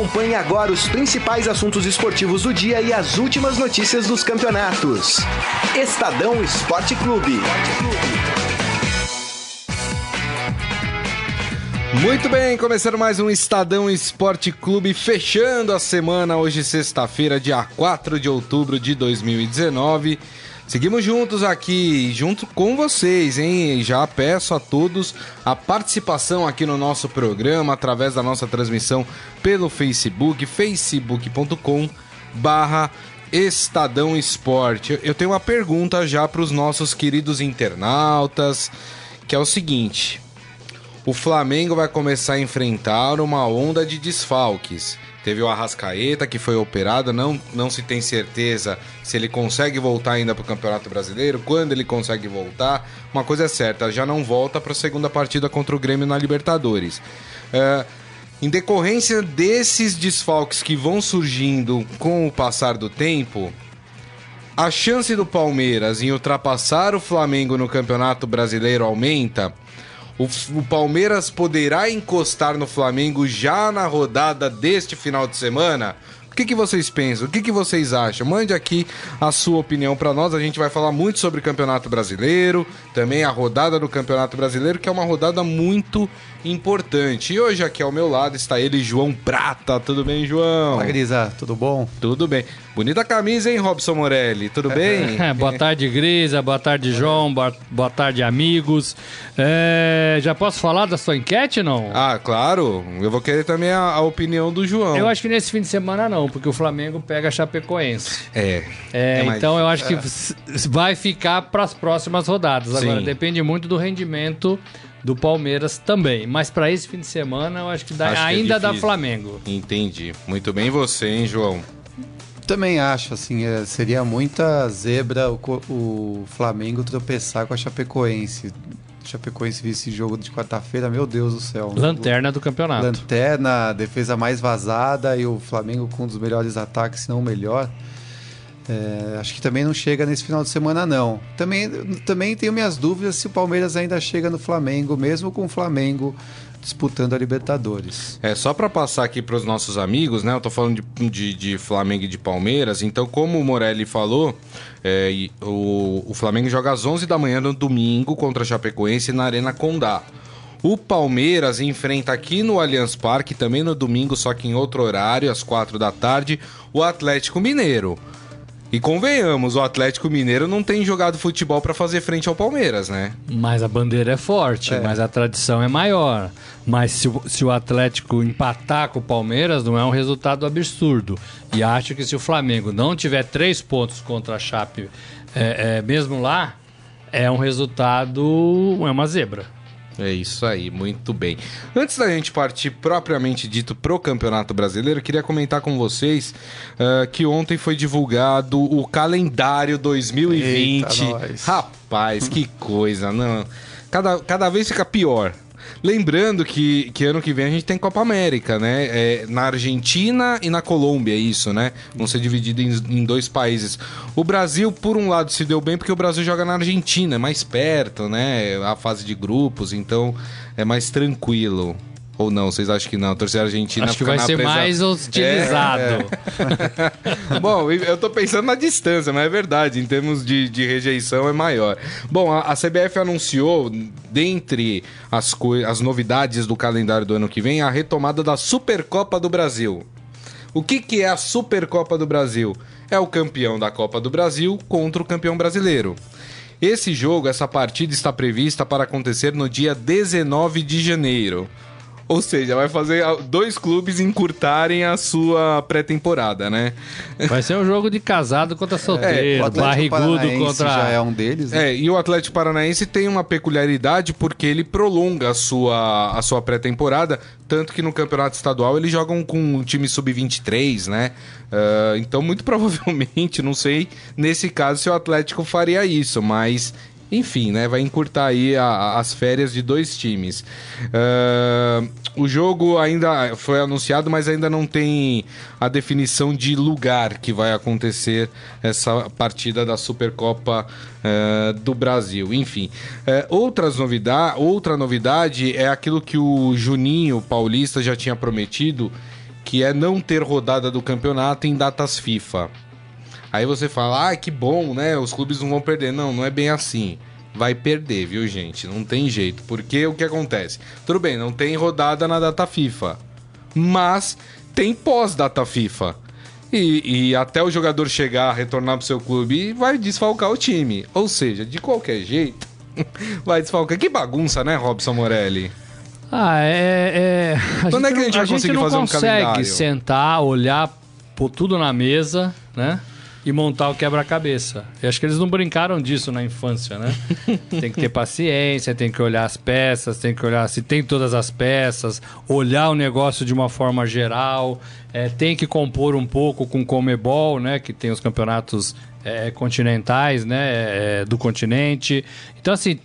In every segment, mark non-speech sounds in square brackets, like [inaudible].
Acompanhe agora os principais assuntos esportivos do dia e as últimas notícias dos campeonatos. Estadão Esporte Clube. Muito bem, começando mais um Estadão Esporte Clube, fechando a semana, hoje sexta-feira, dia 4 de outubro de 2019. Seguimos juntos aqui, junto com vocês, hein? Já peço a todos a participação aqui no nosso programa, através da nossa transmissão pelo Facebook, facebook.com barra Estadão Esporte. Eu tenho uma pergunta já para os nossos queridos internautas, que é o seguinte... O Flamengo vai começar a enfrentar uma onda de desfalques. Teve o Arrascaeta que foi operado, não, não se tem certeza se ele consegue voltar ainda para o Campeonato Brasileiro, quando ele consegue voltar. Uma coisa é certa, já não volta para a segunda partida contra o Grêmio na Libertadores. É, em decorrência desses desfalques que vão surgindo com o passar do tempo, a chance do Palmeiras em ultrapassar o Flamengo no Campeonato Brasileiro aumenta. O, o, Palmeiras poderá encostar no Flamengo já na rodada deste final de semana? O que, que vocês pensam? O que, que vocês acham? Mande aqui a sua opinião para nós. A gente vai falar muito sobre o Campeonato Brasileiro, também a rodada do Campeonato Brasileiro, que é uma rodada muito importante. E hoje aqui ao meu lado está ele, João Prata. Tudo bem, João? Fala, Grisa. Tudo bom? Tudo bem. Bonita camisa, hein, Robson Morelli? Tudo bem? [laughs] boa tarde, Grisa. Boa tarde, João. Boa, boa tarde, amigos. É, já posso falar da sua enquete, não? Ah, claro. Eu vou querer também a, a, opinião do João. Eu acho que nesse fim de semana não, porque o Flamengo pega a Chapecoense. É. é, é então eu acho que vai ficar para as próximas rodadas. Agora, Sim. depende muito do rendimento do Palmeiras também. Mas para esse fim de semana, eu acho que dá, acho ainda que é dá Flamengo. Entendi. Muito bem você, hein, João? Também acho, assim, é, seria muita zebra o, o, Flamengo tropeçar com a Chapecoense. Chapecoense vice esse jogo de quarta-feira, meu Deus do céu. Lanterna do campeonato. Lanterna, defesa mais vazada e o Flamengo com um dos melhores ataques, se não o melhor. É, acho que também não chega nesse final de semana, não. Também, também tenho minhas dúvidas se o Palmeiras ainda chega no Flamengo, mesmo com o Flamengo disputando a Libertadores. É, só para passar aqui para os nossos amigos, né? Eu tô falando de, de, de, Flamengo e de Palmeiras. Então, como o Morelli falou, é, o, o Flamengo joga às 11 da manhã no domingo contra a Chapecoense na Arena Condá. O Palmeiras enfrenta aqui no Allianz Parque, também no domingo, só que em outro horário, às 4 da tarde, o Atlético Mineiro. E convenhamos, o Atlético Mineiro não tem jogado futebol para fazer frente ao Palmeiras, né? Mas a bandeira é forte, é. mas a tradição é maior. Mas se o, se o Atlético empatar com o Palmeiras, não é um resultado absurdo. E acho que se o Flamengo não tiver três pontos contra a Chape, é, é, mesmo lá, é um resultado, é uma zebra. É isso aí, muito bem. Antes da gente partir propriamente dito pro Campeonato Brasileiro, queria comentar com vocês uh, que ontem foi divulgado o calendário 2020. Eita, Rapaz, que coisa, não. Cada, cada vez fica pior. Lembrando que, que ano que vem a gente tem Copa América, né? É, na Argentina e na Colômbia, é isso, né? Vão ser divididos em, em, dois países. O Brasil, por um lado, se deu bem porque o Brasil joga na Argentina, é mais perto, né? A fase de grupos, então é mais tranquilo. Ou não, vocês acham que não? A torcida argentina Acho que vai ser presa... mais hostilizado. É, é. [laughs] Bom, eu tô pensando na distância, mas é verdade, em termos de, de rejeição é maior. Bom, a, a CBF anunciou, dentre as, as novidades do calendário do ano que vem, a retomada da Supercopa do Brasil. O que, que é a Supercopa do Brasil? É o campeão da Copa do Brasil contra o campeão brasileiro. Esse jogo, essa partida está prevista para acontecer no dia 19 de janeiro. Ou seja, vai fazer dois clubes encurtarem a sua pré-temporada, né? Vai ser um jogo de casado contra solteiro, é, barrigudo contra. Já é um deles. Né? É, e o Atlético Paranaense tem uma peculiaridade porque ele prolonga a sua, a sua pré-temporada, tanto que no campeonato estadual eles jogam com um time sub-23, né? Uh, então, muito [laughs] provavelmente, não sei nesse caso se o Atlético faria isso, mas enfim, né? Vai encurtar aí a, a, as férias de dois times. Uh, o jogo ainda foi anunciado, mas ainda não tem a definição de lugar que vai acontecer essa partida da Supercopa uh, do Brasil. Enfim, uh, outras novidade, outra novidade é aquilo que o Juninho Paulista já tinha prometido que é não ter rodada do campeonato em datas FIFA. Aí você fala, ah, que bom, né? Os clubes não vão perder. Não, não é bem assim. Vai perder, viu, gente? Não tem jeito. Porque o que acontece? Tudo bem, não tem rodada na data FIFA. Mas tem pós-data FIFA. E, e, até o jogador chegar, retornar pro seu clube, vai desfalcar o time. Ou seja, de qualquer jeito, [laughs] vai desfalcar. Que bagunça, né, Robson Morelli? Ah, é. é... Quando é que a gente vai conseguir fazer um calendário? consegue sentar, olhar, pôr tudo na mesa, né? E montar o quebra-cabeça. Eu acho que eles não brincaram disso na infância, né? [laughs] tem que ter paciência, tem que olhar as peças, tem que olhar se tem todas as peças, olhar o negócio de uma forma geral, é, tem que compor um pouco com o Comebol, né? Que tem os campeonatos é, continentais, né? É, do continente. Então, assim,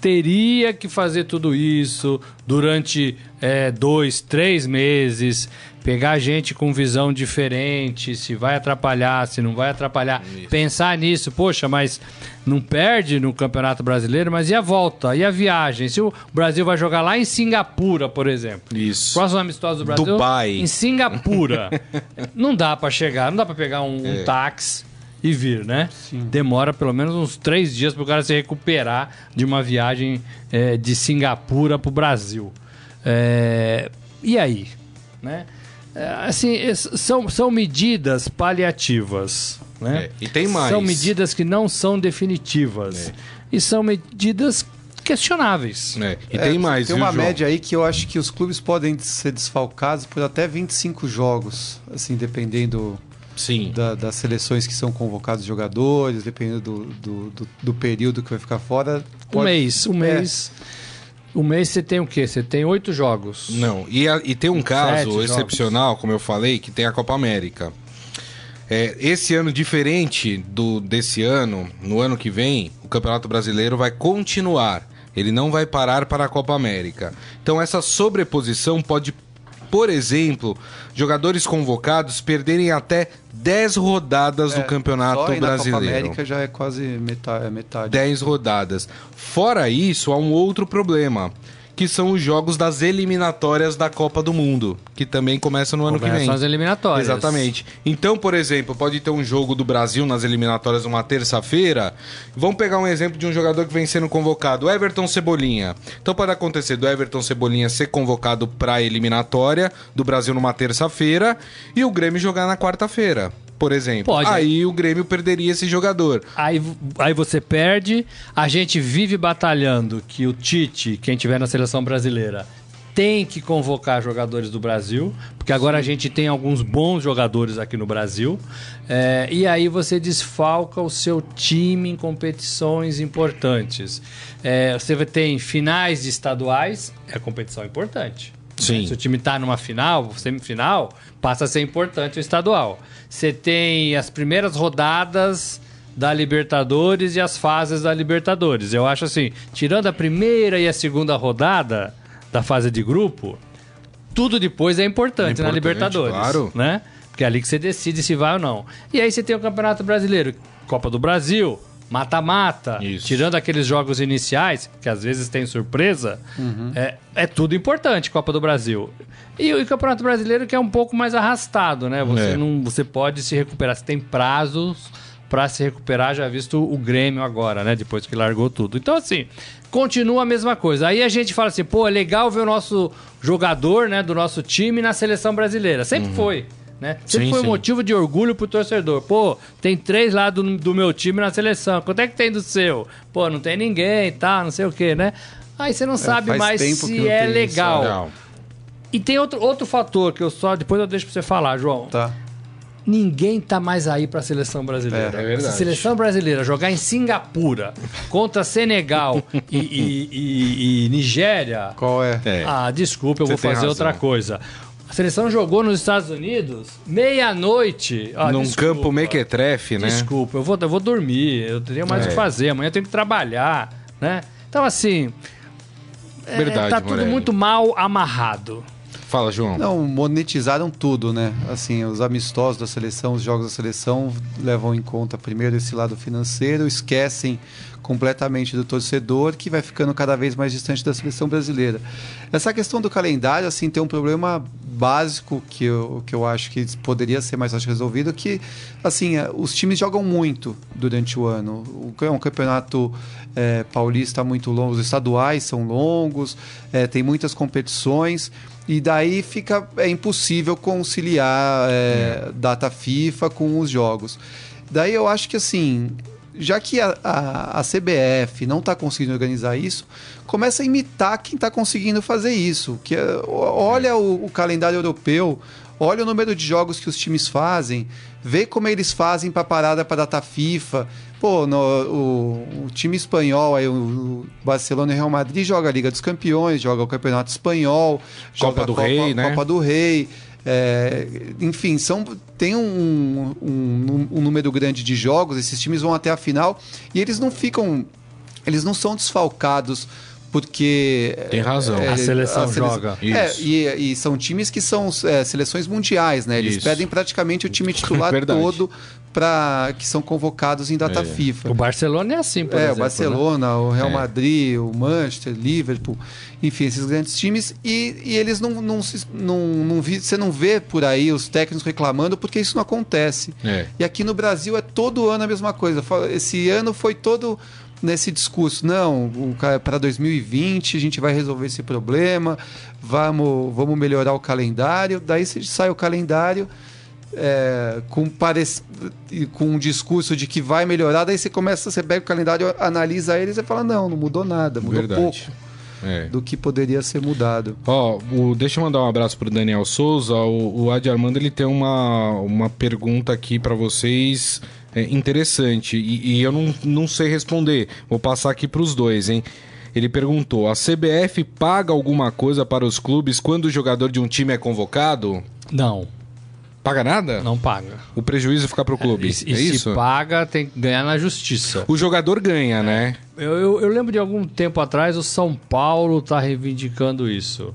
teria que fazer tudo isso durante é, dois, três meses pegar gente com visão diferente, se vai atrapalhar, se não vai atrapalhar. Isso. Pensar nisso, poxa, mas não perde no Campeonato Brasileiro, mas e a volta? E a viagem? Se o Brasil vai jogar lá em Singapura, por exemplo. Isso. Próximo amistoso do Brasil. Dubai. Em Singapura. [laughs] não dá para chegar, não dá para pegar um, é. um táxi e vir, né? Sim. Demora pelo menos uns três dias para o cara se recuperar de uma viagem é, de Singapura para o Brasil. É, e aí, né? É, assim, são, são medidas paliativas. Né? É, e tem mais. São medidas que não são definitivas. É. E são medidas questionáveis. É, e tem mais. Tem uma média aí que eu acho que os clubes podem ser desfalcados por até 25 jogos, assim, dependendo Sim. Da, das seleções que são convocados jogadores, dependendo do, do, do, do período que vai ficar fora. Pode... Um mês, um mês. O mês você tem o quê? Você tem oito jogos. Não, e, a, e tem um caso excepcional, jogos. como eu falei, que tem a Copa América. É, esse ano, diferente do desse ano, no ano que vem, o Campeonato Brasileiro vai continuar. Ele não vai parar para a Copa América. Então, essa sobreposição pode por exemplo, jogadores convocados perderem até 10 rodadas é, do Campeonato só Brasileiro. Na Copa América já é quase metade. É metade. 10 rodadas. Fora isso, há um outro problema que são os jogos das eliminatórias da Copa do Mundo, que também começam no ano que vem. São as eliminatórias. Exatamente. Então, por exemplo, pode ter um jogo do Brasil nas eliminatórias numa terça-feira. Vamos pegar um exemplo de um jogador que vem sendo convocado, Everton Cebolinha. Então pode acontecer do Everton Cebolinha ser convocado para a eliminatória do Brasil numa terça-feira e o Grêmio jogar na quarta-feira por exemplo. Pode. Aí o Grêmio perderia esse jogador. Aí, aí você perde, a gente vive batalhando que o Tite, quem tiver na seleção brasileira, tem que convocar jogadores do Brasil, porque agora a gente tem alguns bons jogadores aqui no Brasil. É, e aí você desfalca o seu time em competições importantes. É, você tem finais de estaduais, é competição importante. Sim. Se o time está numa final, semifinal, passa a ser importante o estadual. Você tem as primeiras rodadas da Libertadores e as fases da Libertadores. Eu acho assim, tirando a primeira e a segunda rodada da fase de grupo, tudo depois é importante, é importante na Libertadores, claro. né? Porque é ali que você decide se vai ou não. E aí você tem o Campeonato Brasileiro, Copa do Brasil, mata-mata, tirando aqueles jogos iniciais, que às vezes tem surpresa, uhum. é, é tudo importante, Copa do Brasil. E o Campeonato Brasileiro que é um pouco mais arrastado, né? Você, é. não, você pode se recuperar, você tem prazos para se recuperar, já visto o Grêmio agora, né? Depois que largou tudo. Então, assim, continua a mesma coisa. Aí a gente fala assim, pô, é legal ver o nosso jogador, né, do nosso time na seleção brasileira. Sempre uhum. foi. Né? Sempre sim, foi sim. motivo de orgulho pro torcedor. Pô, tem três lá do, do meu time na seleção. Quanto é que tem do seu? Pô, não tem ninguém tá, não sei o quê, né? Aí você não é, sabe mais se é legal. legal. E tem outro, outro fator que eu só. Depois eu deixo pra você falar, João. Tá. Ninguém tá mais aí pra seleção brasileira. É, é verdade. Se a seleção brasileira jogar em Singapura contra Senegal [laughs] e, e, e, e, Nigéria. Qual é? é. Ah, desculpa, eu você vou fazer razão. outra coisa. A seleção jogou nos Estados Unidos meia-noite. Ah, Num desculpa, campo mequetrefe, né? Desculpa, eu vou, eu vou dormir, eu tenho mais o é. que fazer, amanhã eu tenho que trabalhar, né? Então, assim. É, Verdade, é, tá tudo Morelli. muito mal amarrado. Fala, João. Não, monetizaram tudo, né? Assim, os amistosos da seleção, os jogos da seleção levam em conta primeiro esse lado financeiro, esquecem completamente do torcedor que vai ficando cada vez mais distante da seleção brasileira. Essa questão do calendário, assim, tem um problema básico que eu, que eu acho que poderia ser mais fácil resolvido, que assim, é, os times jogam muito durante o ano. O- É um campeonato é, paulista muito longo, os estaduais são longos, é, tem muitas competições, e daí fica é impossível conciliar é, data FIFA com os jogos. Daí eu acho que assim, já que a, a, a CBF não está conseguindo organizar isso, começa a imitar quem está conseguindo fazer isso. Que é, olha o, o calendário europeu, olha o número de jogos que os times fazem, vê como eles fazem para parada para data FIFA. Pô, no- o, o time espanhol, aí, o, Barcelona e o Real Madrid joga a Liga dos Campeões, joga o Campeonato Espanhol, joga Copa a do Copa, Rei, né? Copa do Rei. É, enfim, são, tem um, um, um número grande de jogos, esses times vão até a final e eles não ficam. Eles não são desfalcados porque. Tem razão. A seleção sele- joga. É, Isso. e, e são times que são é, seleções mundiais, né? Eles Isso. pedem praticamente o time [laughs] titular todo para que são convocados em data É. FIFA. O Barcelona é assim, por É, exemplo. o Barcelona, o Real É. Madrid, o Manchester, Liverpool, enfim, esses grandes times. E, e eles não, não, se- não, não vi, você não vê por aí os técnicos reclamando porque isso não acontece. É. E aqui no Brasil é todo ano a mesma coisa. Esse ano foi todo nesse discurso. Não, para 2020 a gente vai resolver esse problema, vamos, vamos melhorar o calendário. Daí você sai o calendário. É, com, com um discurso de que vai melhorar, daí você começa, você pega o calendário, analisa ele e você fala, não, não mudou nada, mudou Verdade. pouco É. do que poderia ser mudado. Ó, o- deixa eu mandar um abraço pro Daniel Souza. O, o Adi Armando ele tem uma, uma pergunta aqui pra vocês é, interessante e, e eu não, não sei responder. Vou passar aqui pros dois, hein? Ele perguntou: a CBF paga alguma coisa para os clubes quando o jogador de um time é convocado? Não, Paga nada? não paga. O prejuízo fica pro clube. E, e é se isso? paga, tem que ganhar na justiça. O jogador ganha, né? Eu, eu- eu lembro de algum tempo atrás o São Paulo tá reivindicando isso.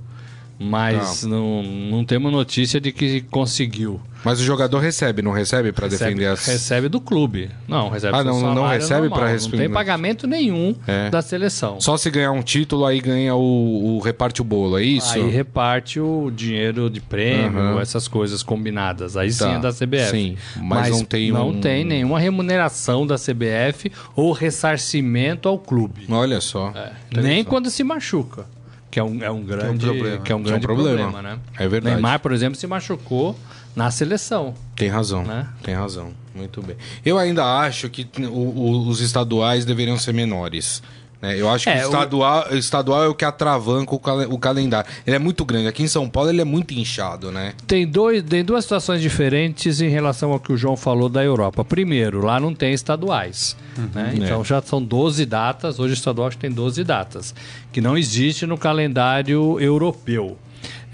Mas Tá. não, não temos notícia de que conseguiu. Mas o jogador recebe, não recebe Recebe, defender as. recebe do clube. Não, recebe Ah, não- não recebe normal. pra Não responder. tem pagamento nenhum É. da seleção. Só se ganhar um título, aí ganha o, o reparte o bolo, é isso? Aí reparte o dinheiro de prêmio, Aham. essas coisas combinadas. Aí sim Tá, é da CBF. sim, mas não tem não um- tem nenhuma remuneração da CBF ou ressarcimento ao clube. Olha só. É, Nem quando se machuca. Que é um, é um grande, problema. que é um Que é um grande problema. problema. né? É verdade. Neymar, por exemplo, se machucou na seleção. Tem razão. Né? Tem razão. Muito bem. Eu ainda acho que o- o- os estaduais deveriam ser menores. né? Eu acho que É, o o- estadual, o estadual é o que atravanca o, cale- o calendário. Ele é muito grande. Aqui em São Paulo ele é muito inchado, né? Tem, dois, tem duas situações diferentes em relação ao que o João falou da Europa. Primeiro, lá não tem estaduais. né? Então já são 12 datas, hoje o estadual acho que tem 12 datas, que não existe no calendário europeu.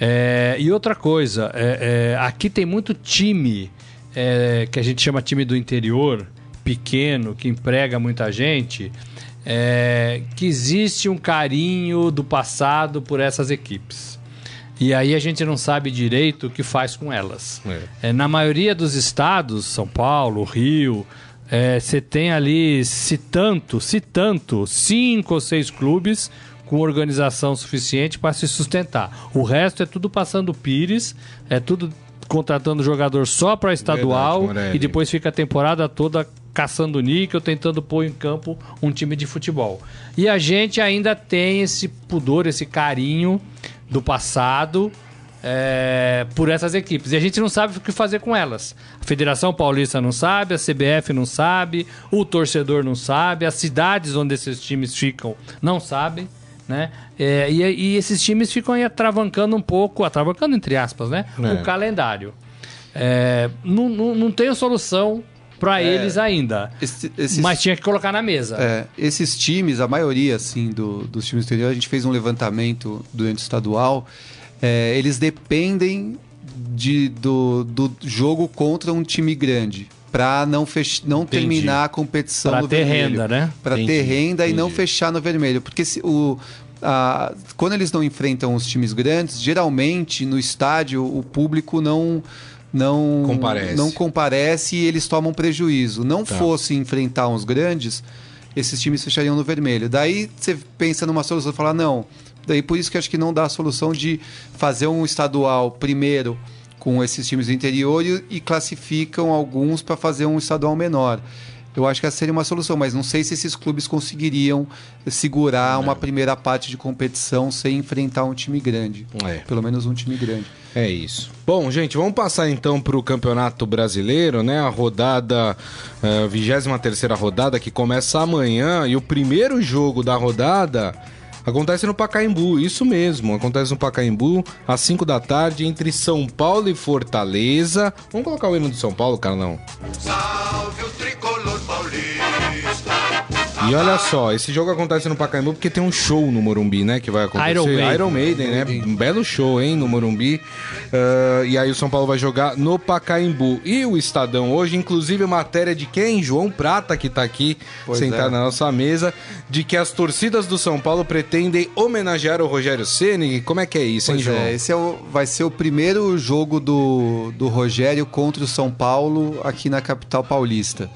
É, e outra coisa, é, é, aqui tem muito time é, que a gente chama time do interior, pequeno, que emprega muita gente, é, que existe um carinho do passado por essas equipes. E aí a gente não sabe direito o que faz com elas. É. Na maioria dos estados, São Paulo, Rio, você tem ali, se tanto, se tanto, cinco ou seis clubes com organização suficiente para se sustentar. O resto é tudo passando pires, é tudo contratando jogador só para estadual Verdade, e depois fica a temporada toda caçando níquel, tentando pôr em campo um time de futebol. E a gente ainda tem esse pudor, esse carinho do passado é, por essas equipes. E a gente não sabe o que fazer com elas. A Federação Paulista não sabe, a CBF não sabe, o torcedor não sabe, as cidades onde esses times ficam não sabem. Né? É, e, e esses times ficam aí atravancando um pouco, atravancando entre aspas, né? É. O calendário. É, não, não, não tenho solução para eles ainda. Esse- esses- Mas tinha que colocar na mesa. É, esses times, a maioria assim do- dos times do exterior, a gente fez um levantamento durante o estadual. é, eles dependem de, do, do jogo contra um time grande para não, fech, não Entendi. terminar a competição Pra no ter vermelho. renda, né? Para ter Entendi, renda e não entendi. fechar no vermelho, porque se o a- quando eles não enfrentam os times grandes, geralmente no estádio o público não não Comparece. não comparece e eles tomam prejuízo. Não Tá. fosse enfrentar uns grandes, esses times fechariam no vermelho. Daí você pensa numa solução e fala: não, daí por isso que acho que não dá a solução de fazer um estadual primeiro com esses times do interior e, e classificam alguns para fazer um estadual menor. Eu acho que essa seria uma solução, mas não sei se esses clubes conseguiriam segurar uma primeira parte de competição sem enfrentar um time grande. É. Pelo menos um time grande. É isso. Bom, gente, vamos passar então para o Campeonato Brasileiro, né? A rodada, uh, 23 rodada que começa amanhã e o primeiro jogo da rodada acontece no Pacaembu, isso mesmo, acontece no Pacaembu às 5 da tarde entre São Paulo e Fortaleza. Vamos colocar o hino de São Paulo, Carlão? Salve o tricolor. E olha só, esse jogo acontece no Pacaembu porque tem um show no Morumbi, né? Que vai acontecer. Iron Maiden, Iron Maiden né? Um belo show, hein, no Morumbi. Uh, e aí o São Paulo vai jogar no Pacaembu. E o Estadão hoje, inclusive, matéria de quem? João Prata, que tá aqui Pois sentado é. na nossa mesa, de que as torcidas do São Paulo pretendem homenagear o Rogério Ceni. Como é que é isso, hein, Pois João? é, esse é o- vai ser o primeiro jogo do, do Rogério contra o São Paulo aqui na capital paulista.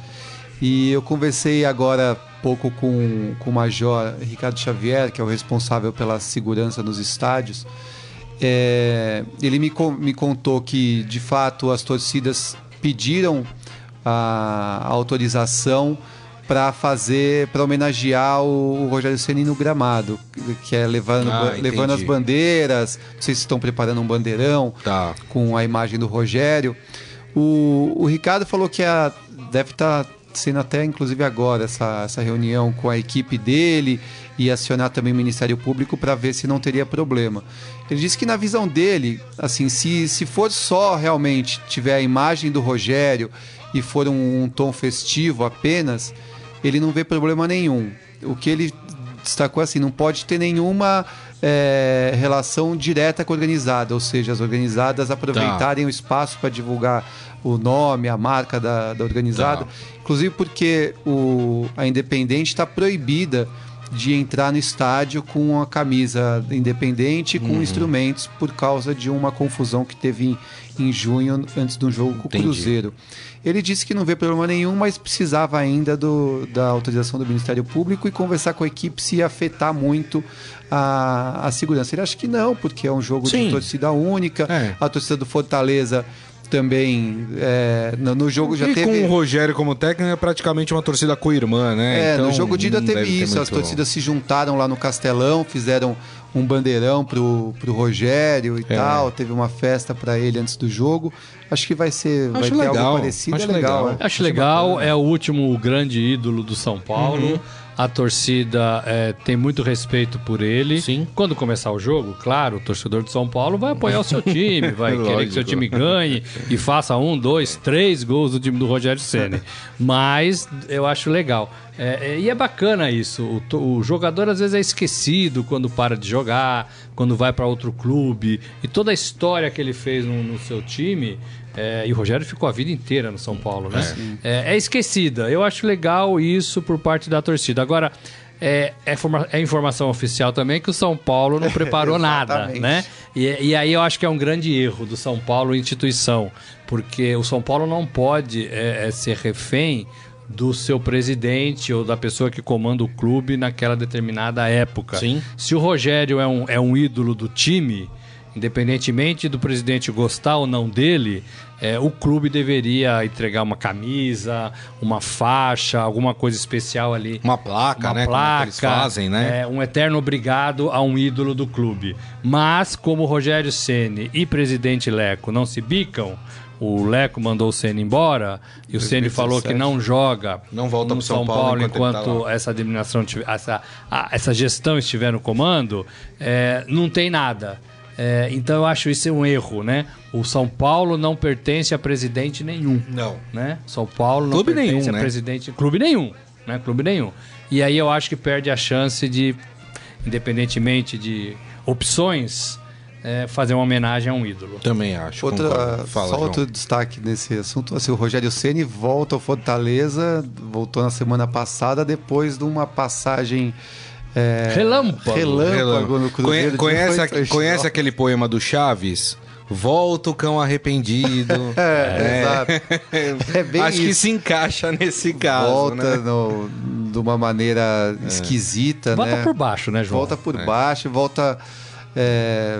E eu conversei agora pouco com, com o Major Ricardo Xavier, que é o responsável pela segurança nos estádios. É, ele me, me contou que, de fato, as torcidas pediram a, a autorização para fazer, para homenagear o, o Rogério Ceni no gramado, que é levando, Ah, levando as bandeiras. Não sei se estão preparando um bandeirão Tá. com a imagem do Rogério. O, o Ricardo falou que a, deve estar sendo até, inclusive agora, essa, essa reunião com a equipe dele e acionar também o Ministério Público para ver se não teria problema. Ele disse que na visão dele, assim, se, se for só realmente tiver a imagem do Rogério e for um, um tom festivo apenas, ele não vê problema nenhum. O que ele destacou assim, não pode ter nenhuma eh, relação direta com a organizada, ou seja, as organizadas aproveitarem o espaço para divulgar o nome, a marca da, da organizada, Tá. Inclusive porque o, a Independente está proibida de entrar no estádio com a camisa independente Uhum. com instrumentos por causa de uma confusão que teve em, em junho antes do jogo com o. Cruzeiro. Ele disse que não vê problema nenhum, mas precisava ainda do, da autorização do Ministério Público e conversar com a equipe se ia afetar muito a, a segurança. Ele acha que não, porque é um jogo Sim. de torcida única. É. A torcida do Fortaleza também é, no, no jogo já e teve. com o Rogério como técnico é praticamente uma torcida co-irmã, né? É, Então, no jogo de ida teve ter isso. As muito- torcidas se juntaram lá no Castelão, fizeram um bandeirão pro, pro Rogério e É. tal. Teve uma festa para ele antes do jogo. Acho que vai ser. vai Acho ter legal, algo parecido. acho é legal. legal. é. Acho legal, é o último grande ídolo do São Paulo. Uhum. A torcida é, tem muito respeito por ele. Sim. Quando começar o jogo, claro, o torcedor de São Paulo vai apoiar o seu time, vai [laughs] querer que seu time ganhe e faça um, dois, três gols do time do Rogério Ceni. Mas eu acho legal. É, é, e é bacana isso. O, o jogador às vezes é esquecido quando para de jogar, quando vai para outro clube. E toda a história que ele fez no, no seu time. É, e o Rogério ficou a vida inteira no São Paulo, né? É, é esquecida. Eu acho legal isso por parte da torcida. Agora, é, é, é informação oficial também que o São Paulo não [laughs] preparou nada, né? E, e aí eu acho que é um grande erro do São Paulo instituição, porque o São Paulo não pode é, é, ser refém do seu presidente ou da pessoa que comanda o clube naquela determinada época. Sim. Se o Rogério é um, é um ídolo do time, independentemente do presidente gostar ou não dele, é, o clube deveria entregar uma camisa, uma faixa, alguma coisa especial ali Uma placa, uma né? É placa, que eles fazem, né? é, um eterno obrigado a um ídolo do clube. Mas como Rogério Ceni e presidente Leco não se bicam, o Leco mandou o Ceni embora e o Ceni falou que 2017. não joga Não volta no São Paulo enquanto ele enquanto, tá essa administração essa, essa gestão estiver no comando, é, não tem nada. É, então eu acho isso um erro, né? O São Paulo não pertence a presidente nenhum Não. né? São Paulo não Clube pertence nenhum, a né? presidente, clube nenhum, né? Clube nenhum. E aí eu acho que perde a chance de, independentemente de opções, é, fazer uma homenagem a um ídolo. Também acho. Outra. Fala, só João. outro destaque nesse assunto, assim, o Rogério Ceni volta ao Fortaleza, voltou na semana passada depois de uma passagem é, Relâmpago. relâmpago Relâmpago. no Cruzeiro. Conhece, aque- conhece aquele poema do Chaves? volta o cão arrependido. [laughs] É, exato. [laughs] É bem Acho que isso. se encaixa nesse caso, Volta né? no- de uma maneira esquisita, Volta né? por baixo, né, João? Volta por baixo, volta. é,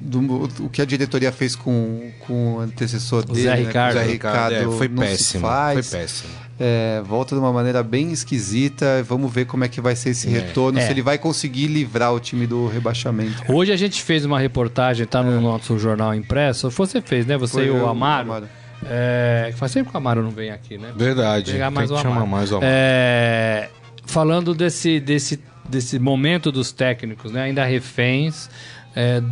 do- o que a diretoria fez com, com o antecessor dele, Zé né? Ricardo. o Zé Ricardo, Ricardo é, foi péssimo. Foi péssimo. É, volta de uma maneira bem esquisita. Vamos ver como é que vai ser esse retorno, É. se ele vai conseguir livrar o time do rebaixamento. Hoje a gente fez uma reportagem, tá no nosso jornal impresso. Você fez, né? Você Foi e o eu, Amaro. Amaro. É, faz tempo que o Amaro não vem aqui, né? Verdade. Pegar mais Tem o que chamar Amaro. mais o Amaro. É, falando desse, desse, desse momento dos técnicos, né? Ainda reféns é,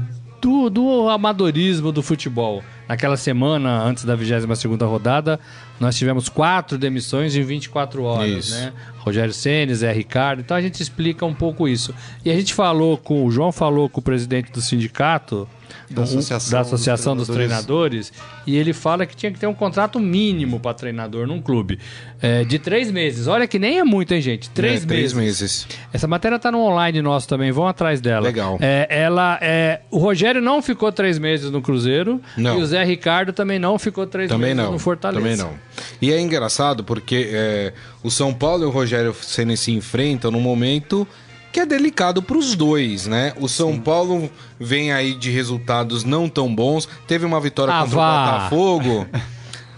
do, do amadorismo do futebol. Naquela semana, antes da 22ª rodada, nós tivemos quatro demissões em 24 horas, Isso. né? Rogério Ceni, Zé Ricardo. Então a gente explica um pouco isso. E a gente falou com o João falou com o presidente do sindicato Da um- Associação da dos associação dos Treinadores. treinadores e ele fala que tinha que ter um contrato mínimo para treinador num clube é, de três meses. Olha que nem é muito, hein, gente? Três, É, meses. três meses. Essa matéria tá no online nosso também, vão atrás dela. Legal. É, ela, é, o Rogério não ficou três meses no Cruzeiro Não. e o Zé Ricardo também não ficou três Também meses não. no Fortaleza. Também não. E é engraçado porque é, o São Paulo e o Rogério Ceni se enfrentam num momento que é delicado para os dois, né? O São Paulo vem aí de resultados não tão bons. Teve uma vitória Ah, contra vá. o Botafogo. [laughs]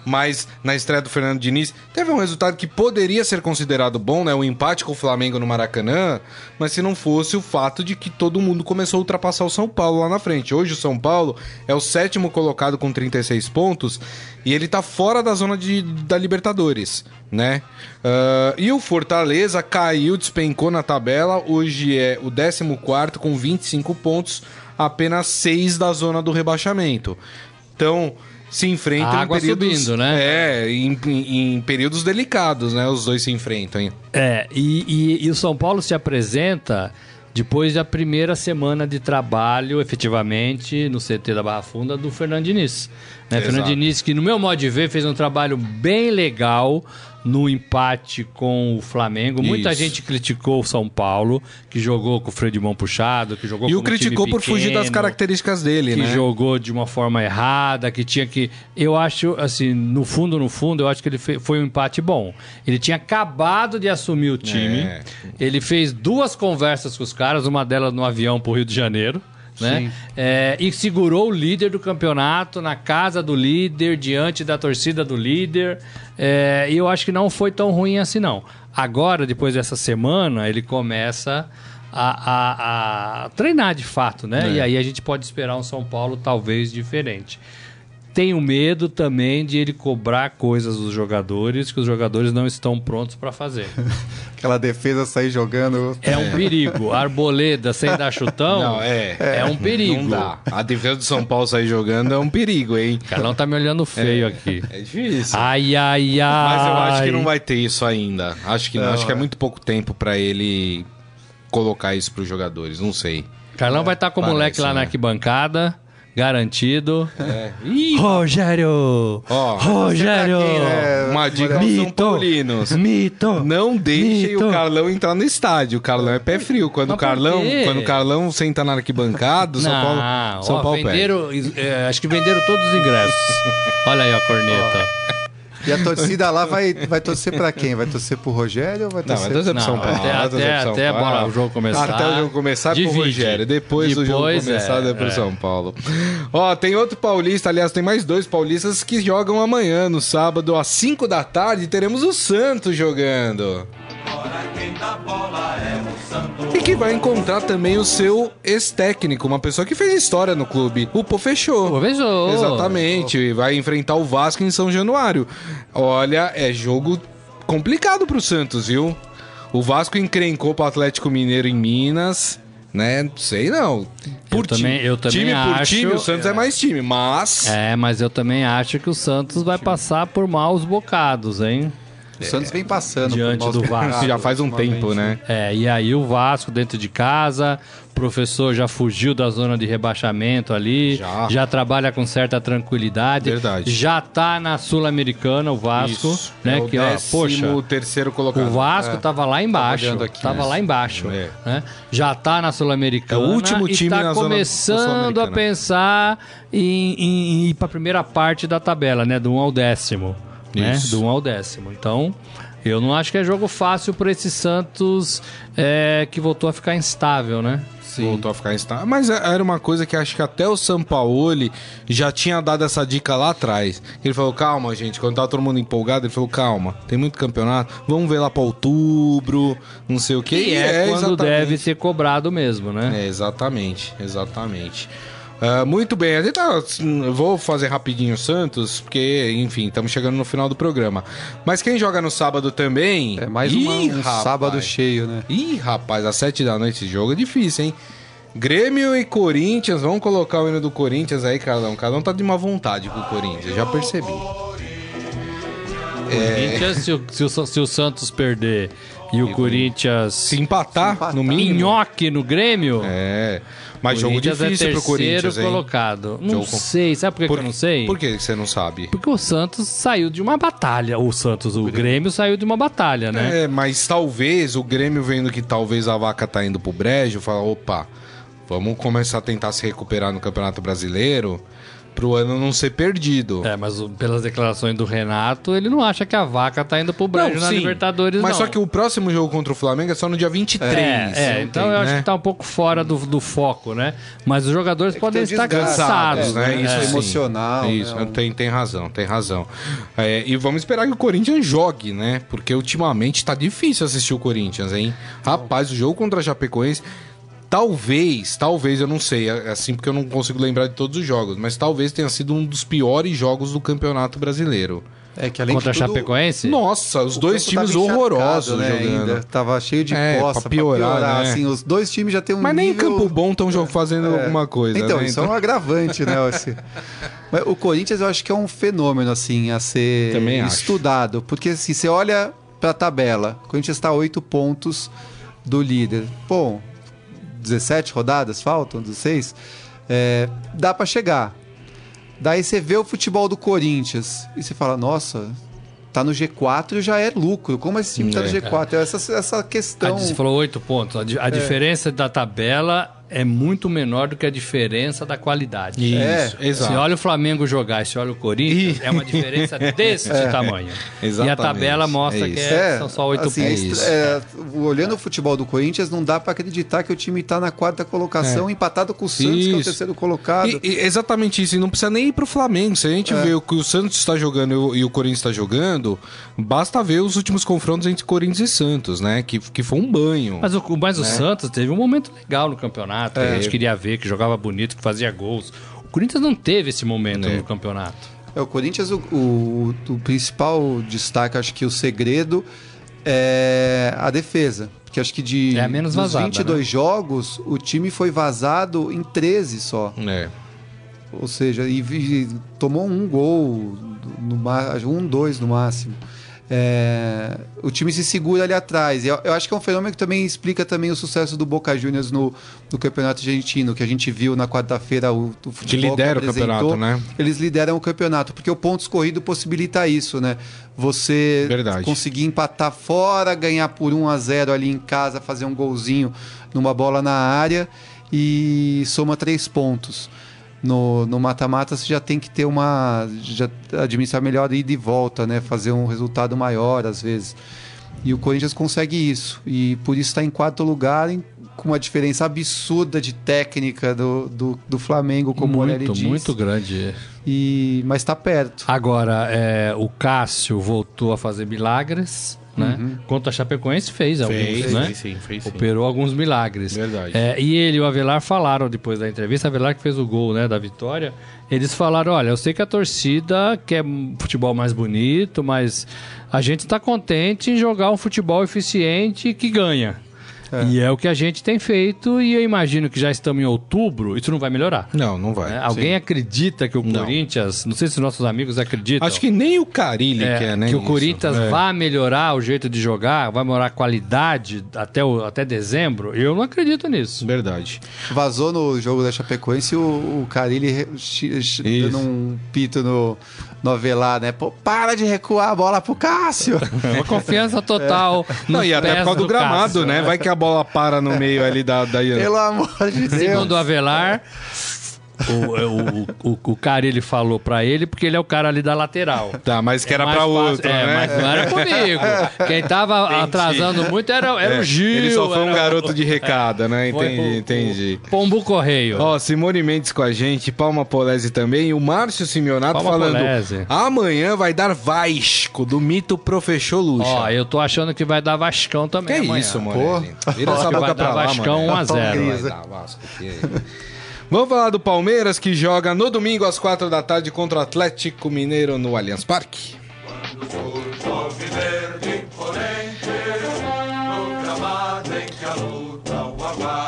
Mas na estreia do Fernando Diniz, teve um resultado que poderia ser considerado bom, né? O empate com o Flamengo no Maracanã, mas se não fosse o fato de que todo mundo começou a ultrapassar o São Paulo lá na frente. Hoje o São Paulo é o sétimo colocado com 36 pontos e ele tá fora da zona de, da Libertadores, né? Ah, e o Fortaleza caiu, despencou na tabela, hoje é o 14 com 25 pontos, apenas 6 da zona do rebaixamento. Então, se enfrentam A água em períodos, subindo, né? É, em, em- em períodos delicados, né? Os dois se enfrentam, hein? É, e, e- e o São Paulo se apresenta depois da primeira semana de trabalho, efetivamente, no CT da Barra Funda, do Fernando Diniz. Né? Fernando Diniz, que no meu modo de ver, fez um trabalho bem legal no empate com o Flamengo. Muita Isso. gente criticou o São Paulo, que jogou com o freio de mão puxado, que jogou E com o um criticou por fugir das características dele, que né? jogou de uma forma errada, que tinha que. Eu acho, assim, no fundo, no fundo, eu acho que ele foi um empate bom. Ele tinha acabado de assumir o time. É. Ele fez duas conversas com os caras, uma delas no avião pro Rio de Janeiro. Né? É, e segurou o líder do campeonato na casa do líder, diante da torcida do líder. É, e eu acho que não foi tão ruim assim, não. Agora, depois dessa semana, ele começa a, a- a treinar de fato, né? É. E aí a gente pode esperar um São Paulo talvez diferente. Tenho medo também de ele cobrar coisas dos jogadores que os jogadores não estão prontos para fazer. [laughs] Aquela defesa sair jogando. É um perigo. Arboleda sem dar [laughs] chutão Não, é. é um perigo. Não dá. A defesa do São Paulo sair jogando é um perigo, hein? O Carlão tá me olhando feio aqui. É difícil. Ai, ai, ai. Mas eu acho que não vai ter isso ainda. Acho que não. Não, acho que é é. muito pouco tempo pra ele colocar isso pros jogadores. Não sei. Carlão vai estar com o moleque lá na né? arquibancada, garantido. É. Ih, Rogério! Ó, Rogério! É, uma dica aos São Mito! Paulinos. Mito! Não deixem Mito. o Carlão entrar no estádio. O Carlão é pé frio. Quando, o Carlão, quando o Carlão senta na arquibancada, São Paulo, São ó, Paulo venderam, é, acho que venderam todos os ingressos. [laughs] Olha aí a corneta. E a torcida lá vai, vai torcer pra quem? Vai torcer pro Rogério ou vai Não, torcer vai torcer pro Não, São Paulo. até- vai torcer até- pro São até Paulo. bola- o jogo começar, Até o jogo começar é pro divide. Rogério. Depois, do jogo Depois, começar é, é, pro é. São Paulo. Ó, tem outro paulista, aliás, tem mais dois paulistas que jogam amanhã, no sábado, às 5 da tarde, teremos o Santos jogando. E que vai encontrar também o seu ex-técnico, uma pessoa que fez história no clube. O Pô fechou. Pô, fechou. Exatamente. Vai enfrentar o Vasco em São Januário. Olha, é jogo complicado pro Santos, viu? O Vasco encrencou pro Atlético Mineiro em Minas, né? Sei não. Por ti- também- eu também time por acho- time, o Santos é, mais time, mas É, mas eu também acho que o Santos vai passar por maus bocados, hein? O Santos vem passando Diante do Vasco. Já faz um tempo, né? É, e aí o Vasco dentro de casa, o professor já fugiu da zona de rebaixamento ali, Já. trabalha com certa tranquilidade. Verdade. Já tá na Sul-Americana o Vasco, Isso. né? É o que, ó, décimo poxa, terceiro colocado. o Vasco tava lá embaixo. olhando aqui, tava né? lá embaixo. É. né? Já tá na Sul-Americana. É o último e time tá na começando a pensar em, em- em ir pra primeira parte da tabela, né? Do 1 ao décimo. Né? Isso. Do 1 ao décimo. Então, eu não acho que é jogo fácil pra esse Santos é, que voltou a ficar instável, né? Voltou a ficar instável. Mas é- era uma coisa que acho que até o Sampaoli já tinha dado essa dica lá atrás. Ele falou, calma, gente, quando tava todo mundo empolgado, ele falou, calma, tem muito campeonato, vamos ver lá pra outubro, não sei o que. Que é, quando exatamente. deve ser cobrado mesmo, né? É, exatamente, exatamente. Ah, muito bem, a gente tá, eu vou fazer rapidinho o Santos, porque, enfim, estamos chegando no final do programa. Mas quem joga no sábado também. É mais uma- Ih, um rapaz. sábado cheio, né? Ih, rapaz, às sete da noite esse jogo é difícil, hein? Grêmio e Corinthians, vamos colocar o hino do Corinthians aí, cada um. Cada um tá de uma vontade com o Corinthians, já percebi. Corinthians, se, o, se o- se o Santos perder e o Corinthians Se empatar, empatar. no mínimo. nhoque no Grêmio, É. Mas jogo Corinthians difícil é pro Corinthians, terceiro hein? colocado. Não Jogo sei, sabe por que, que eu não sei? Por que você não sabe? Porque o Santos saiu de uma batalha. O Santos, o Grêmio saiu de uma batalha, né? É, mas talvez o Grêmio vendo que talvez a vaca tá indo pro brejo, fala, opa, vamos começar a tentar se recuperar no Campeonato Brasileiro pro ano não ser perdido. É, mas o- pelas declarações do Renato, ele não acha que a vaca tá indo pro brejo na sim, Libertadores, Mas não. só que o próximo jogo contra o Flamengo é só no dia 23. É, é, então tem, eu acho né? que tá um pouco fora do, do foco, né? Mas os jogadores podem tem o estar cansados, né? né? Isso É. sim. emocional, Isso, né? Tem, tem razão, tem razão. É, e vamos esperar que o Corinthians jogue, né? Porque ultimamente tá difícil assistir o Corinthians, hein? Rapaz, o jogo contra a Chapecoense. Talvez, talvez, eu não sei, é assim porque eu não consigo lembrar de todos os jogos, mas talvez tenha sido um dos piores jogos do Campeonato Brasileiro. É que além Contra a de tudo, Chapecoense? Nossa, os o dois times horrorosos né, jogando. ainda. Tava cheio de É, poça pra piorar, né? assim, os dois times já tem um Mas nem nível... Campo Bom estão fazendo É. alguma coisa. Então, né? isso é um agravante, né? [laughs] Assim. Mas o Corinthians eu acho que é um fenômeno, assim, a ser Também acho. estudado. Porque, assim, você olha pra tabela, o Corinthians está a 8 pontos do líder. Bom, 17 rodadas faltam, 16. É, dá pra chegar. Daí você vê o futebol do Corinthians e você fala, nossa, tá no G4 já é lucro. Como esse time tá no É. G4? É essa, essa questão. Você falou oito pontos. A, di- a diferença da tabela é muito menor do que a diferença da qualidade. Isso, É, exato. Se olha o Flamengo jogar e se olha o Corinthians, é uma diferença [laughs] desse tamanho. E a Exatamente. tabela mostra É que isso. é- são só oito assim, pontos. isso. é, olhando o futebol do Corinthians, não dá pra acreditar que o time tá na quarta colocação, empatado com o Santos, que é o Isso. terceiro colocado. E- e exatamente isso, e não precisa nem ir pro Flamengo. Se a gente vê o que o Santos está jogando e o- e o Corinthians está jogando, basta ver os últimos confrontos entre Corinthians e Santos, né? Que, que foi um banho. Mas o, mas o Né? Santos teve um momento legal no campeonato. Que a gente queria ver, que jogava bonito, que fazia gols. O Corinthians não teve esse momento É. no campeonato. É, o Corinthians, o, o- o principal destaque, acho que o segredo é a defesa. Porque acho que de É menos vazada, 22 né? jogos, o time foi vazado em 13 só. É. Ou seja, e, vi- tomou um gol, no, um, dois no máximo. É, o time se segura ali atrás. Eu, eu acho que é um fenômeno que também explica também o sucesso do Boca Juniors no, no campeonato argentino, que a gente viu na quarta-feira o, o futebol lidera o apresentou. campeonato, né? Eles lideram o campeonato, porque o pontos corrido possibilita isso, né? Você Verdade. conseguir empatar fora, ganhar por 1 a 0 ali em casa, fazer um golzinho numa bola na área e soma três pontos. No no mata-mata você já tem que ter uma. já administrar melhor e volta, né? Fazer um resultado maior às vezes. E o Corinthians consegue isso. E por isso está em quarto lugar, em- com uma diferença absurda de técnica do, do, do Flamengo, como o Aurélio muito, disse. muito grande. E, mas está perto. Agora, é, o Cássio voltou a fazer milagres, né? Contra a Chapecoense fez, alguns, Fez, né? fez sim, fez sim. Operou alguns milagres. Verdade. É, e ele e o Avelar falaram depois da entrevista, Avelar que fez o gol né, da vitória, eles falaram, olha, eu sei que a torcida quer um futebol mais bonito, mas a gente está contente em jogar um futebol eficiente que ganha. E é o que a gente tem feito e eu imagino que já estamos em outubro, isso não vai melhorar. Não, não vai. né? Alguém acredita que o Corinthians, não sei se nossos amigos acreditam. Acho que nem o Carilli é, quer, né? que o. Corinthians É. vai melhorar o jeito de jogar, vai melhorar a qualidade até, o, até dezembro, eu não acredito nisso. Verdade. Vazou no jogo da Chapecoense o, o Carilli dando um pito no, no Avelar, né? Pô, para de recuar a bola pro Cássio. [laughs] Uma confiança total. Não, nos e até por causa do, gramado, Cássio. né? Vai que a bola para no meio ali da. da... Pelo amor de Deus. Segundo o Avelar, o, o, o, o cara ele falou pra ele porque ele é o cara ali da lateral. Tá, mas que era Mais pra fácil- outro, é, né? mas não era comigo. Quem tava Entendi. atrasando muito era, era É, o Gil. Ele só foi um era o- garoto de recada, né? [laughs] foi Entendi, o- entendi. o Pombo Correio. Ó, Simone Mendes com a gente, Palma Polese também, e o Márcio Simeonato Palma falando: Polese. amanhã vai dar Vasco, do mito Professor Lucha. Ó, eu tô achando que vai dar Vascão que também amanhã. isso, Morelli? Vira essa que boca vai pra dar lá, Vascão mano. 1 a 0. Vai dar Vasco, que é. Vamos falar do Palmeiras que joga no domingo às quatro da tarde contra o Atlético Mineiro no Allianz Parque.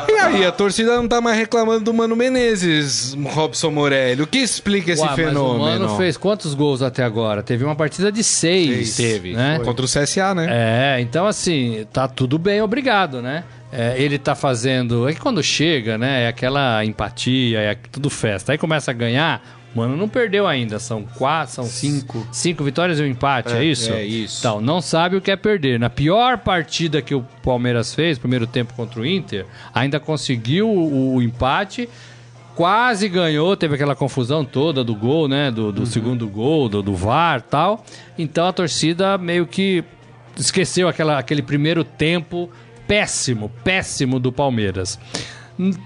E aí, a torcida não tá mais reclamando do Mano Menezes, Robson Morelli. O que explica esse mas fenômeno? o Mano fez quantos gols até agora? Teve uma partida de seis. Teve. Né? Contra o CSA, né? É, então assim, tá tudo bem, obrigado, né? É, ele tá fazendo. É que quando chega, né? É aquela empatia, é tudo festa. Aí começa a ganhar. Mano, não perdeu ainda. São quatro, são Cinco. Cinco vitórias e um empate, é, isso? é isso. Então, não sabe o que é perder. Na pior partida que o Palmeiras fez, primeiro tempo contra o Inter, ainda conseguiu o, o empate. Quase ganhou, teve aquela confusão toda do gol, né? Do, do segundo gol, do, do VAR e tal. Então a torcida meio que esqueceu aquela, aquele primeiro tempo péssimo, péssimo do Palmeiras.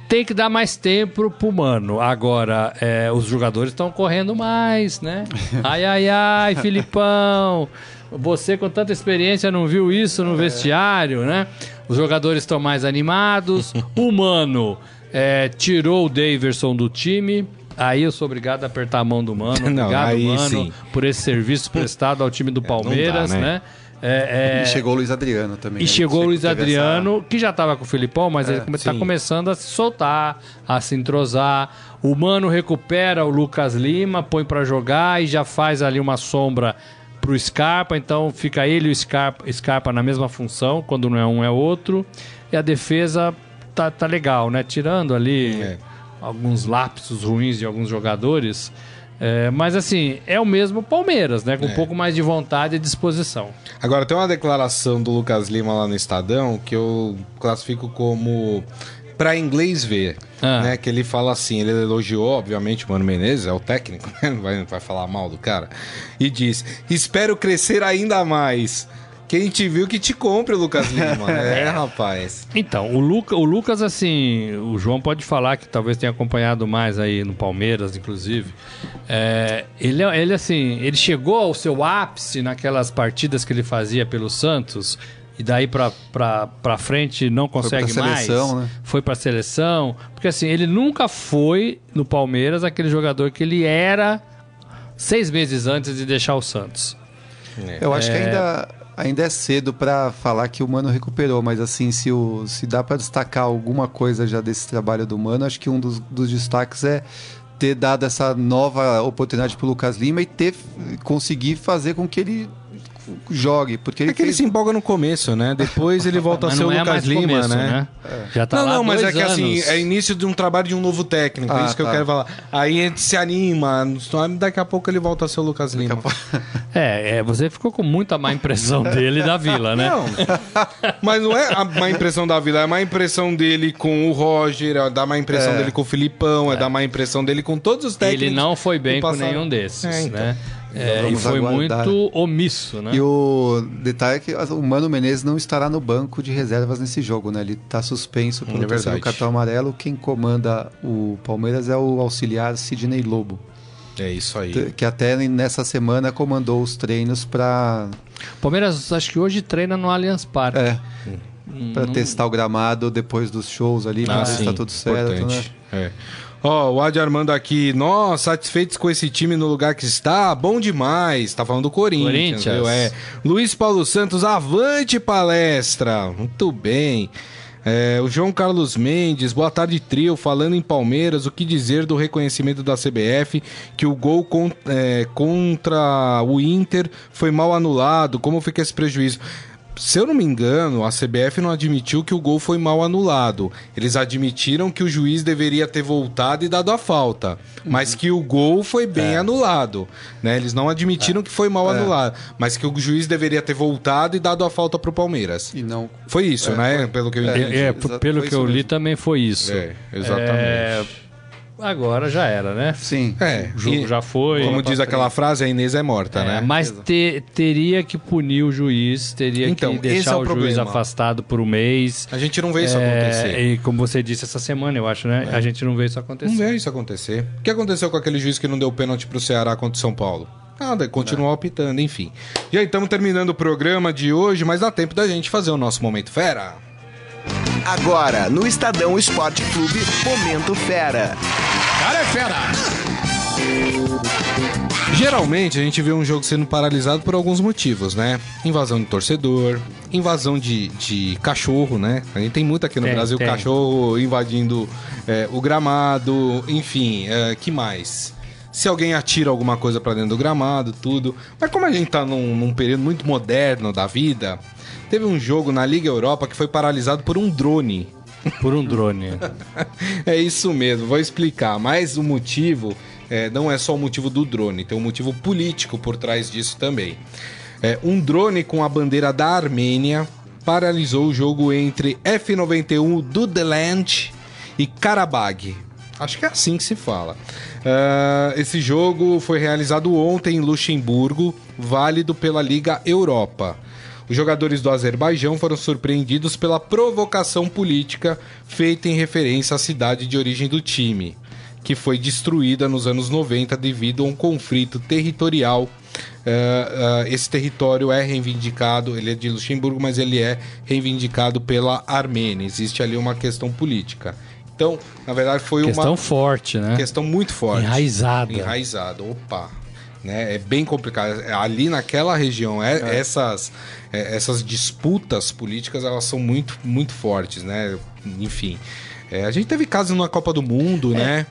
Tem que dar mais tempo pro Mano. Agora, é, os jogadores estão correndo mais, né? [laughs] Ai, ai, ai, Filipão. Você com tanta experiência não viu isso no vestiário, né? Os jogadores estão mais animados. O Mano é, tirou o Daverson do time. Aí eu sou obrigado a apertar a mão do Mano. [laughs] Não, Obrigado, aí Mano, sim. por esse serviço prestado ao time do Palmeiras, né? né? É, é, E chegou o Luiz Adriano também. e né? chegou o Luiz Teve essa- Adriano, que já estava com o Filipão, mas ele está começando a se soltar, a se entrosar. O Mano recupera o Lucas Lima, põe para jogar e já faz ali uma sombra pro Scarpa. Então fica ele e o Scarpa, Scarpa na mesma função, quando não é um é outro. E a defesa tá, tá legal, né? Tirando ali É. alguns lapsos ruins de alguns jogadores. É, mas assim, é o mesmo Palmeiras, né? Com um pouco mais de vontade e disposição. Agora, tem uma declaração do Lucas Lima lá no Estadão que eu classifico como pra inglês ver, Ah. né? Que ele fala assim, ele elogiou, obviamente, o Mano Menezes, é o técnico, [laughs] né? Não vai, não vai falar mal do cara. E diz, espero crescer ainda mais. Quem te viu que te compre, Lucas [laughs] Lima. é, rapaz. Então, o, Luca, o Lucas, assim, o João pode falar que talvez tenha acompanhado mais aí no Palmeiras, inclusive. É, ele, ele, assim, ele chegou ao seu ápice naquelas partidas que ele fazia pelo Santos. E daí pra, pra, pra frente não consegue pra mais. seleção, né? Foi pra seleção. Porque assim, ele nunca foi no Palmeiras aquele jogador que ele era seis meses antes de deixar o Santos. Eu acho que ainda, ainda é cedo pra falar que o Mano recuperou, mas assim, se, o, se dá pra destacar alguma coisa já desse trabalho do Mano, acho que um dos, dos destaques é ter dado essa nova oportunidade pro Lucas Lima e ter conseguir fazer com que ele jogue, porque ele É que ele fez se empolga no começo, né? Depois ele volta a ser o é Lucas mais Lima, começo, né? Já tá não, lá não, mas é que assim, é início de um trabalho de um novo técnico, é Ah, isso que eu tá. quero falar. Aí a gente se anima, daqui a pouco ele volta a ser o Lucas Lima. [laughs] É, é, você ficou com muita má impressão dele e da Vila, né? Não, mas não é a má impressão da Vila, é a má impressão dele com o Roger, é da má impressão É. dele com o Filipão, é, da má impressão dele com todos os técnicos. Ele não foi bem com nenhum desses, É, então. né? É, e foi aguardar. muito omisso, né? E o detalhe é que o Mano Menezes não estará no banco de reservas nesse jogo, né? Ele está suspenso pelo É terceiro cartão amarelo. Quem comanda o Palmeiras é o auxiliar Sidney Lobo, É isso aí. que até nessa semana comandou os treinos para Palmeiras, acho que hoje treina no Allianz Parque. é, Hum, para não- testar o gramado depois dos shows ali, para Ah, ver se sim, tá tudo certo, né? É. Ó, o Adi Armando aqui, nós satisfeitos com esse time no lugar que está, bom demais. Tá falando do Corinthians, Corinthians. É. Luiz Paulo Santos, avante palestra. Muito bem. É, o João Carlos Mendes, boa tarde, trio. Falando em Palmeiras, o que dizer do reconhecimento da CBF que o gol con é, contra o Inter foi mal anulado? Como fica esse prejuízo? Se eu não me engano, a CBF não admitiu que o gol foi mal anulado. Eles admitiram que o juiz deveria ter voltado e dado a falta, mas que o gol foi bem É. anulado. Né? Eles não admitiram que foi mal anulado, mas que o juiz deveria ter voltado e dado a falta pro Palmeiras. E não. Foi isso, né? Pelo que eu É, entendi. É, p- pelo foi que eu li mesmo. também foi isso. É, exatamente. É, agora já era, né? Sim. É, O jogo e, já foi. como diz aquela frase, a Inês é morta, É, né? mas te- teria que punir o juiz, teria Então, que esse deixar é o o, juiz problema. afastado por um mês. A gente não vê isso É, acontecer. É. E como você disse essa semana, eu acho, né? A gente não vê isso acontecer. Não vê isso acontecer. O que aconteceu com aquele juiz que não deu pênalti pro Ceará contra o São Paulo? Nada, continuou apitando, enfim. Já estamos terminando o programa de hoje, mas dá tempo da gente fazer o nosso Momento Fera. Agora, no Estadão Esporte Clube, Momento Fera. Cara é fera! Geralmente a gente vê um jogo sendo paralisado por alguns motivos, né? Invasão de torcedor, invasão de, de cachorro, né? A gente tem muito aqui no Tem, Brasil tem. cachorro invadindo é, o gramado, enfim, é, que mais? Se alguém atira alguma coisa pra dentro do gramado, tudo. Mas como a gente tá num, num período muito moderno da vida, teve um jogo na Liga Europa que foi paralisado por um drone. Por um drone. É isso mesmo, vou explicar. Mas o motivo é, não é só o motivo do drone, tem um motivo político por trás disso também. É, um drone com a bandeira da Armênia paralisou o jogo entre F91 Dudeland e Karabag. Acho que é assim que se fala. Ah, esse jogo foi realizado ontem em Luxemburgo, válido pela Liga Europa. Os jogadores do Azerbaijão foram surpreendidos pela provocação política feita em referência à cidade de origem do time, que foi destruída nos anos 90 devido a um conflito territorial. Eh, eh, esse território é reivindicado, ele é de Luxemburgo, mas ele é reivindicado pela Armênia. Existe ali uma questão política. Então, na verdade, foi Questão uma forte, né? questão muito forte. Enraizada. Enraizada, opa. Né? É bem complicado. Ali naquela região, é- Essas, é, essas disputas políticas, elas são muito, muito fortes, né? Enfim. É, a gente teve casos na Copa do Mundo, né?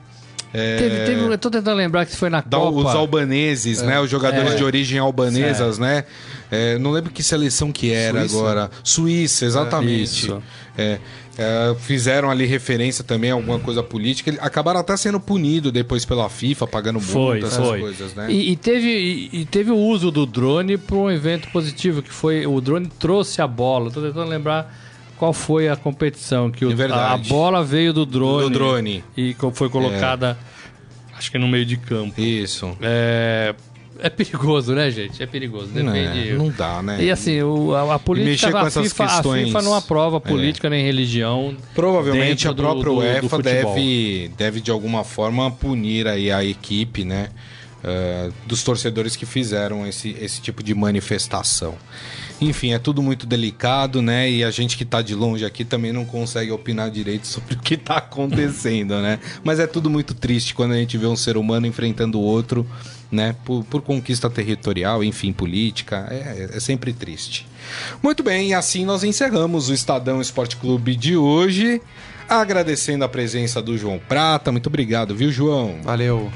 É, Teve, teve, eu tô tentando lembrar que foi na da- Copa. os albaneses, né? Os jogadores É. de origem albanesas, né? É, não lembro que seleção que era Suíça. agora. Suíça, exatamente. É, é, fizeram ali referência também a alguma coisa política. Acabaram até sendo punidos depois pela FIFA, pagando multa, Foi, essas foi. coisas, né? E, e teve, e, e teve o uso do drone para um evento positivo, que foi o drone trouxe a bola. Tô tentando lembrar qual foi a competição que o, É verdade. a, a bola veio do drone, Do drone. e foi colocada, acho que no meio de campo. Isso. É, é perigoso, né, gente? É perigoso. Depende. Não, não dá, né? E assim, o, a, a política mexer com a essas FIFA, a questões- FIFA não aprova política nem religião. Provavelmente a própria do- do UEFA deve, deve de alguma forma punir aí a equipe, né? eh, dos torcedores que fizeram esse, esse tipo de manifestação. Enfim, é tudo muito delicado, né? E a gente que tá de longe aqui também não consegue opinar direito sobre [laughs] o que tá acontecendo, né? Mas é tudo muito triste quando a gente vê um ser humano enfrentando o outro, né? Por, por conquista territorial, enfim, política. É, é sempre triste. Muito bem, e assim nós encerramos o Estadão Esporte Clube de hoje. Agradecendo a presença do João Prata. Muito obrigado, viu, João? Valeu.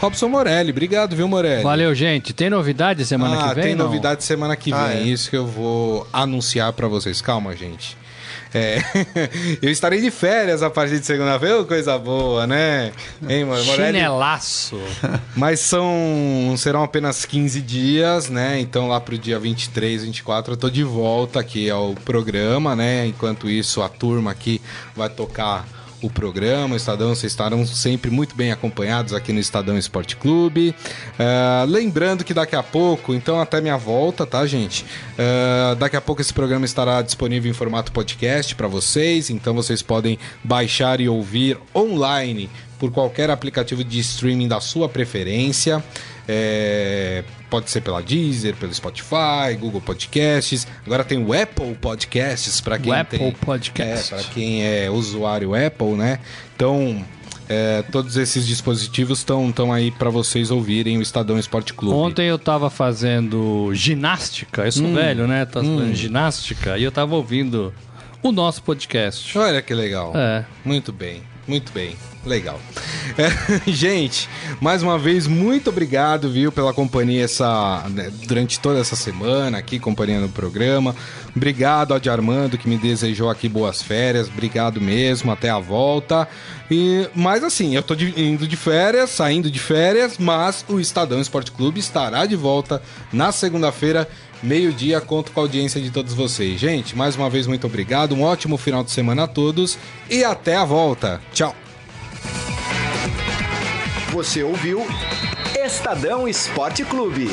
Robson Morelli, obrigado, viu, Morelli? Valeu, gente. Tem novidade semana ah, que vem? tem não? novidade semana que vem. Ah, é? Isso que eu vou anunciar pra vocês. Calma, gente. É, [laughs] eu estarei de férias a partir de segunda-feira, coisa boa, né? Hein, Mor- Morelli? Chinelaço. [laughs] Mas são serão apenas 15 dias, né? Então lá pro dia 23, 24 eu tô de volta aqui ao programa, né? Enquanto isso a turma aqui vai tocar o programa, Estadão, vocês estarão sempre muito bem acompanhados aqui no Estadão Esporte Clube. Ah, lembrando que daqui a pouco, então até minha volta, tá, gente? Ah, daqui a pouco esse programa estará disponível em formato podcast para vocês, então vocês podem baixar e ouvir online por qualquer aplicativo de streaming da sua preferência. É, pode ser pela Deezer, pelo Spotify, Google Podcasts. Agora tem o Apple Podcasts para quem O Apple tem, Podcast. É, para quem é usuário Apple, né? Então, é, todos esses dispositivos estão aí para vocês ouvirem o Estadão Esporte Clube. Ontem eu tava fazendo ginástica. Eu sou Hum. velho, né? Tava fazendo ginástica e eu tava ouvindo o nosso podcast. Olha que legal. É. Muito bem, muito bem. Legal. É, [laughs] gente, mais uma vez, muito obrigado, viu, pela companhia essa, né, durante toda essa semana aqui, companhia no programa. Obrigado ao de Armando que me desejou aqui boas férias. Obrigado mesmo, até a volta. E, mas assim, eu tô de, indo de férias, saindo de férias, mas o Estadão Esporte Clube estará de volta na segunda-feira meio-dia, conto com a audiência de todos vocês. Gente, mais uma vez, muito obrigado, um ótimo final de semana a todos e até a volta. Tchau. Você ouviu Estadão Esporte Clube.